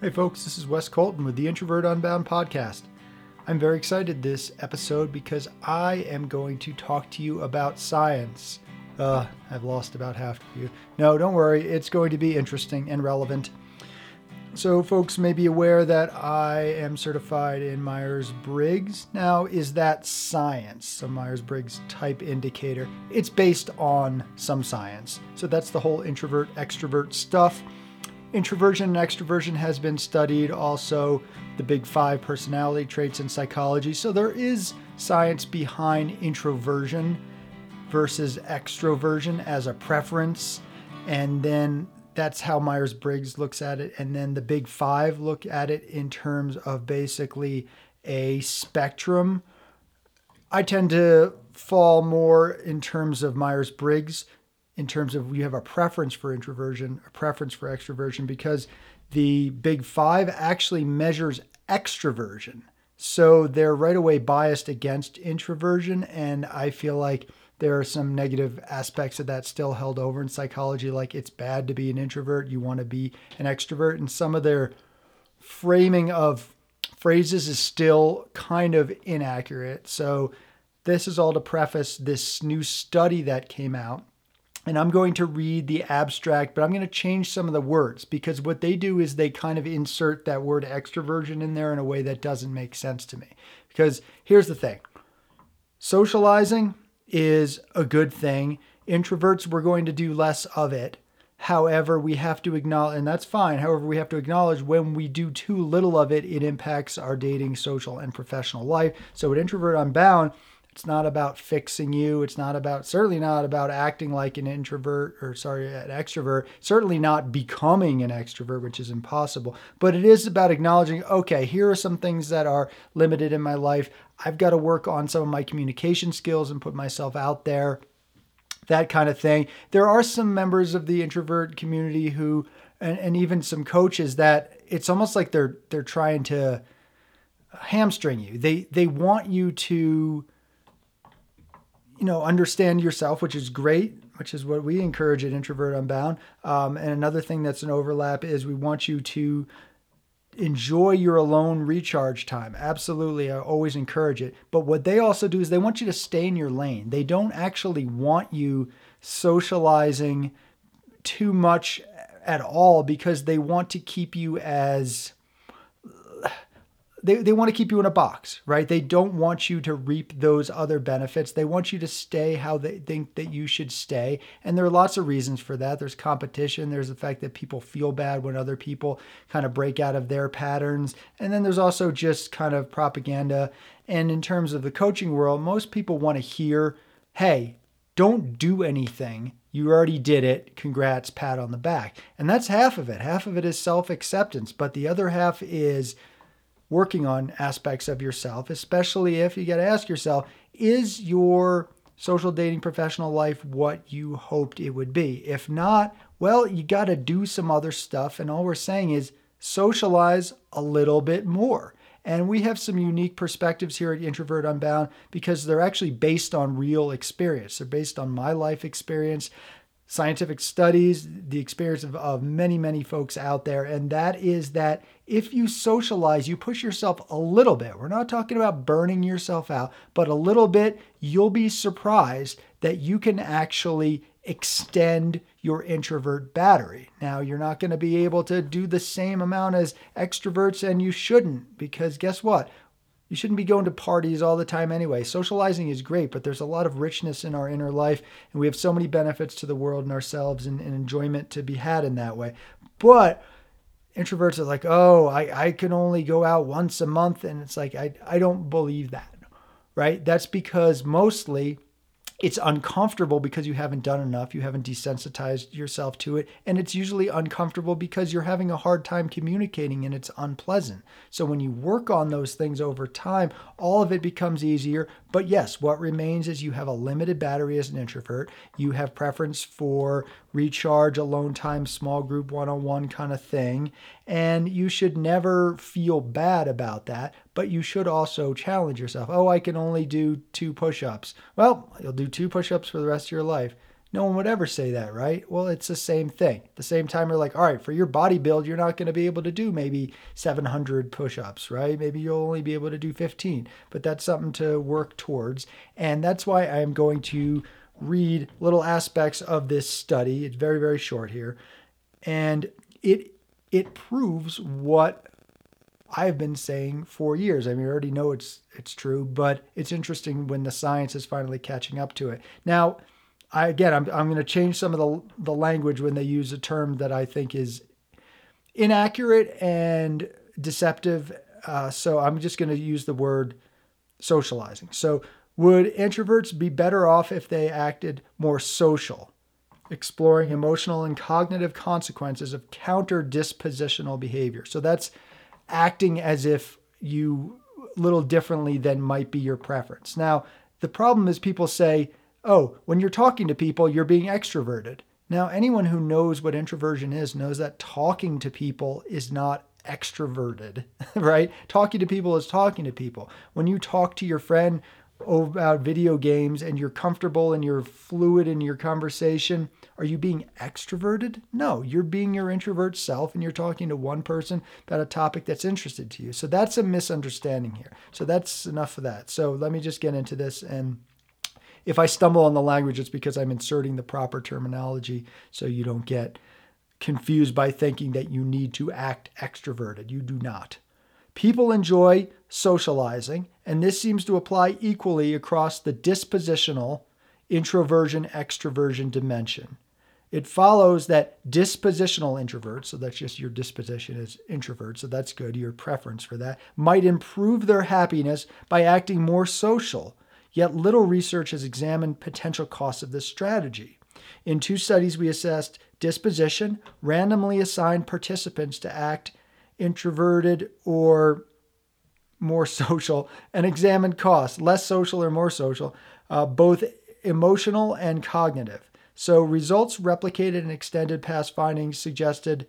Hey, folks, this is Wes Colton with the Introvert Unbound podcast. I'm very excited this episode because I am going to talk to you about science. Uh, I've lost about half of you. No, don't worry, it's going to be interesting and relevant. So, folks may be aware that I am certified in Myers Briggs. Now, is that science? A Myers Briggs type indicator. It's based on some science. So, that's the whole introvert extrovert stuff. Introversion and extroversion has been studied, also the big five personality traits in psychology. So there is science behind introversion versus extroversion as a preference. And then that's how Myers Briggs looks at it. And then the big five look at it in terms of basically a spectrum. I tend to fall more in terms of Myers Briggs in terms of you have a preference for introversion, a preference for extroversion, because the big five actually measures extroversion. So they're right away biased against introversion. And I feel like there are some negative aspects of that still held over in psychology, like it's bad to be an introvert, you want to be an extrovert. And some of their framing of phrases is still kind of inaccurate. So this is all to preface this new study that came out and I'm going to read the abstract, but I'm going to change some of the words because what they do is they kind of insert that word extroversion in there in a way that doesn't make sense to me. Because here's the thing socializing is a good thing. Introverts, we're going to do less of it. However, we have to acknowledge, and that's fine. However, we have to acknowledge when we do too little of it, it impacts our dating, social, and professional life. So an Introvert Unbound, it's not about fixing you. It's not about, certainly not about acting like an introvert or, sorry, an extrovert. Certainly not becoming an extrovert, which is impossible. But it is about acknowledging, okay, here are some things that are limited in my life. I've got to work on some of my communication skills and put myself out there, that kind of thing. There are some members of the introvert community who, and, and even some coaches that it's almost like they're they're trying to hamstring you. They they want you to you know, understand yourself, which is great, which is what we encourage at Introvert Unbound. Um, and another thing that's an overlap is we want you to enjoy your alone recharge time. Absolutely, I always encourage it. But what they also do is they want you to stay in your lane. They don't actually want you socializing too much at all because they want to keep you as they, they want to keep you in a box, right? They don't want you to reap those other benefits. They want you to stay how they think that you should stay. And there are lots of reasons for that. There's competition, there's the fact that people feel bad when other people kind of break out of their patterns. And then there's also just kind of propaganda. And in terms of the coaching world, most people want to hear, hey, don't do anything. You already did it. Congrats, pat on the back. And that's half of it. Half of it is self acceptance, but the other half is working on aspects of yourself, especially if you got to ask yourself, is your social dating professional life what you hoped it would be? If not, well, you got to do some other stuff. And all we're saying is socialize a little bit more. And we have some unique perspectives here at Introvert Unbound because they're actually based on real experience. They're based on my life experience, scientific studies, the experience of, of many, many folks out there. And that is that if you socialize, you push yourself a little bit. We're not talking about burning yourself out, but a little bit, you'll be surprised that you can actually extend your introvert battery. Now, you're not going to be able to do the same amount as extroverts, and you shouldn't, because guess what? You shouldn't be going to parties all the time anyway. Socializing is great, but there's a lot of richness in our inner life, and we have so many benefits to the world and ourselves and, and enjoyment to be had in that way. But introverts are like, oh, I, I can only go out once a month. And it's like, I, I don't believe that, right? That's because mostly it's uncomfortable because you haven't done enough, you haven't desensitized yourself to it, and it's usually uncomfortable because you're having a hard time communicating and it's unpleasant. So when you work on those things over time, all of it becomes easier. But yes, what remains is you have a limited battery as an introvert, you have preference for recharge, alone time, small group one on one kind of thing, and you should never feel bad about that but you should also challenge yourself. Oh, I can only do two push ups. Well, you'll do two push ups for the rest of your life. No one would ever say that, right? Well, it's the same thing. At the same time, you're like, all right, for your body build, you're not going to be able to do maybe 700 push ups, right? Maybe you'll only be able to do 15, but that's something to work towards. And that's why I'm going to read little aspects of this study. It's very, very short here. And it it proves what I've been saying for years. I mean, I already know it's it's true, but it's interesting when the science is finally catching up to it. Now, I again, I'm I'm going to change some of the the language when they use a term that I think is inaccurate and deceptive. Uh, so I'm just going to use the word socializing. So would introverts be better off if they acted more social, exploring emotional and cognitive consequences of counter dispositional behavior? So that's acting as if you little differently than might be your preference. Now, the problem is people say, oh, when you're talking to people, you're being extroverted. Now, anyone who knows what introversion is knows that talking to people is not extroverted, right? Talking to people is talking to people. When you talk to your friend about video games and you're comfortable and you're fluid in your conversation, are you being extroverted? No, you're being your introvert self and you're talking to one person about a topic that's interested to you. So that's a misunderstanding here. So that's enough of that. So let me just get into this and if I stumble on the language, it's because I'm inserting the proper terminology so you don't get confused by thinking that you need to act extroverted. You do not. People enjoy socializing, and this seems to apply equally across the dispositional introversion extroversion dimension. It follows that dispositional introverts, so that's just your disposition as introvert, so that's good, your preference for that, might improve their happiness by acting more social Yet little research has examined potential costs of this strategy. In two studies, we assessed disposition, randomly assigned participants to act introverted or more social, and examined costs, less social or more social, uh, both emotional and cognitive. So, results replicated and extended past findings suggested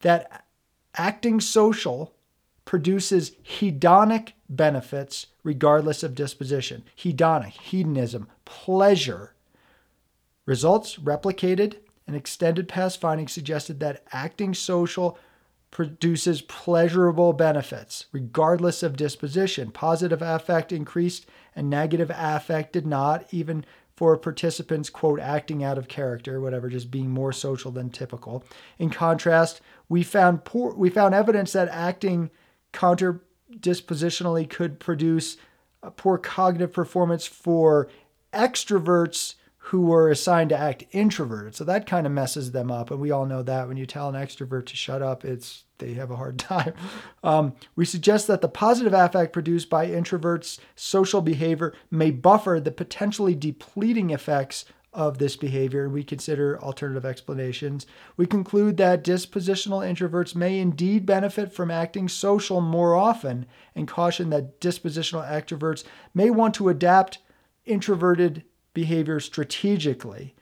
that acting social produces hedonic benefits regardless of disposition. Hedonic, hedonism, pleasure. Results replicated and extended past findings suggested that acting social produces pleasurable benefits regardless of disposition. Positive affect increased and negative affect did not, even for participants, quote, acting out of character, whatever, just being more social than typical. In contrast, we found poor, we found evidence that acting counter dispositionally could produce poor cognitive performance for extroverts who were assigned to act introverted. So that kind of messes them up. And we all know that when you tell an extrovert to shut up, it's they have a hard time. Um, we suggest that the positive affect produced by introverts' social behavior may buffer the potentially depleting effects of this behavior and we consider alternative explanations. We conclude that dispositional introverts may indeed benefit from acting social more often and caution that dispositional extroverts may want to adapt introverted behavior strategically.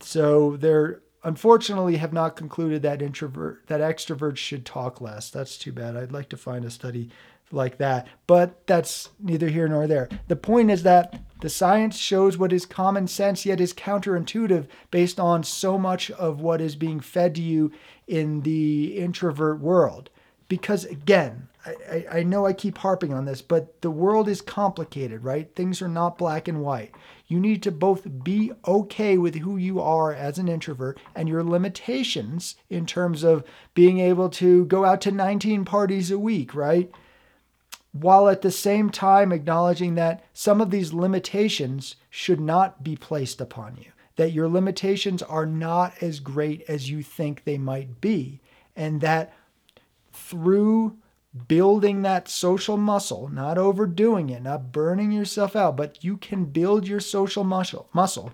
So they're unfortunately have not concluded that introvert that extroverts should talk less. That's too bad. I'd like to find a study like that. But that's neither here nor there. The point is that the science shows what is common sense yet is counterintuitive based on so much of what is being fed to you in the introvert world. Because again, I, I know I keep harping on this, but the world is complicated, right? Things are not black and white. You need to both be okay with who you are as an introvert and your limitations in terms of being able to go out to 19 parties a week, right? While at the same time acknowledging that some of these limitations should not be placed upon you, that your limitations are not as great as you think they might be, and that through building that social muscle, not overdoing it, not burning yourself out, but you can build your social muscle, muscle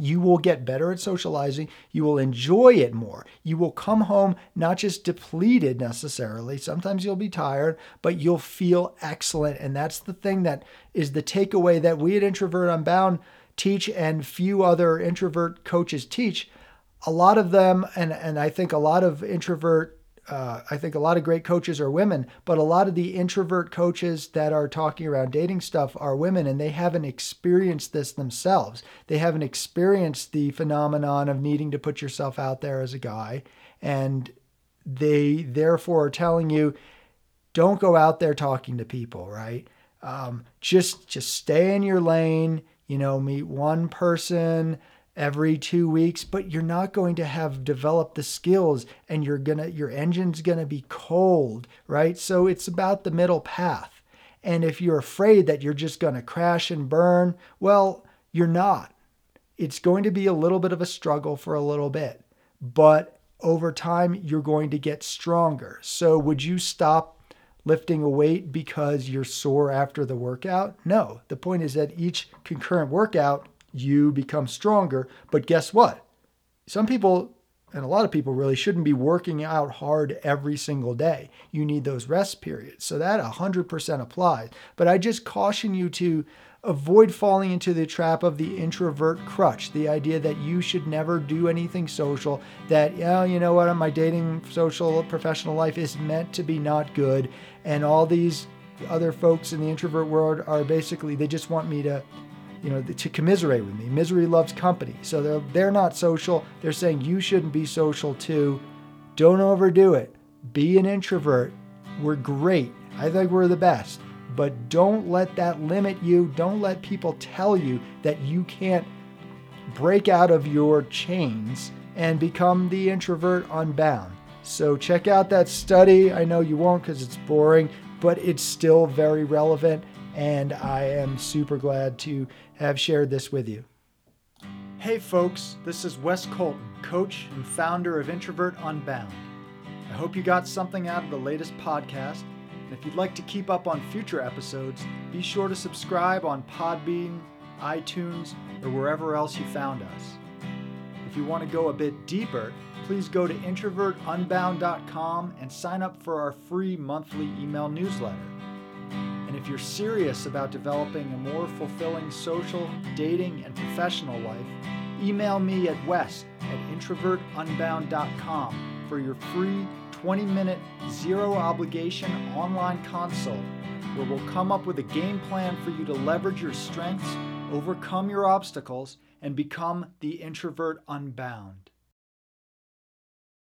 you will get better at socializing. You will enjoy it more. You will come home not just depleted necessarily. Sometimes you'll be tired, but you'll feel excellent. And that's the thing that is the takeaway that we at Introvert Unbound teach and few other introvert coaches teach. A lot of them, and, and I think a lot of introvert uh, I think a lot of great coaches are women, but a lot of the introvert coaches that are talking around dating stuff are women, and they haven't experienced this themselves. They haven't experienced the phenomenon of needing to put yourself out there as a guy, and they therefore are telling you, don't go out there talking to people, right? Um, just just stay in your lane. You know, meet one person every two weeks, but you're not going to have developed the skills and you're gonna your engine's gonna be cold, right? So it's about the middle path. And if you're afraid that you're just gonna crash and burn, well, you're not. It's going to be a little bit of a struggle for a little bit, but over time you're going to get stronger. So would you stop lifting a weight because you're sore after the workout? No. The point is that each concurrent workout you become stronger. But guess what? Some people and a lot of people really shouldn't be working out hard every single day. You need those rest periods. So that 100% applies. But I just caution you to avoid falling into the trap of the introvert crutch, the idea that you should never do anything social, that, yeah, you know what, my dating, social, professional life is meant to be not good. And all these other folks in the introvert world are basically, they just want me to you know, to commiserate with me. Misery loves company. So they're they're not social. They're saying you shouldn't be social too. Don't overdo it. Be an introvert. We're great. I think we're the best. But don't let that limit you. Don't let people tell you that you can't break out of your chains and become the introvert unbound. So check out that study. I know you won't because it's boring, but it's still very relevant and I am super glad to have shared this with you. Hey, folks, this is Wes Colton, coach and founder of Introvert Unbound. I hope you got something out of the latest podcast. And if you'd like to keep up on future episodes, be sure to subscribe on Podbean, iTunes, or wherever else you found us. If you want to go a bit deeper, please go to introvertunbound.com and sign up for our free monthly email newsletter. And if you're serious about developing a more fulfilling social, dating, and professional life, email me at wes at introvertunbound.com for your free 20 minute, zero obligation online consult where we'll come up with a game plan for you to leverage your strengths, overcome your obstacles, and become the introvert unbound.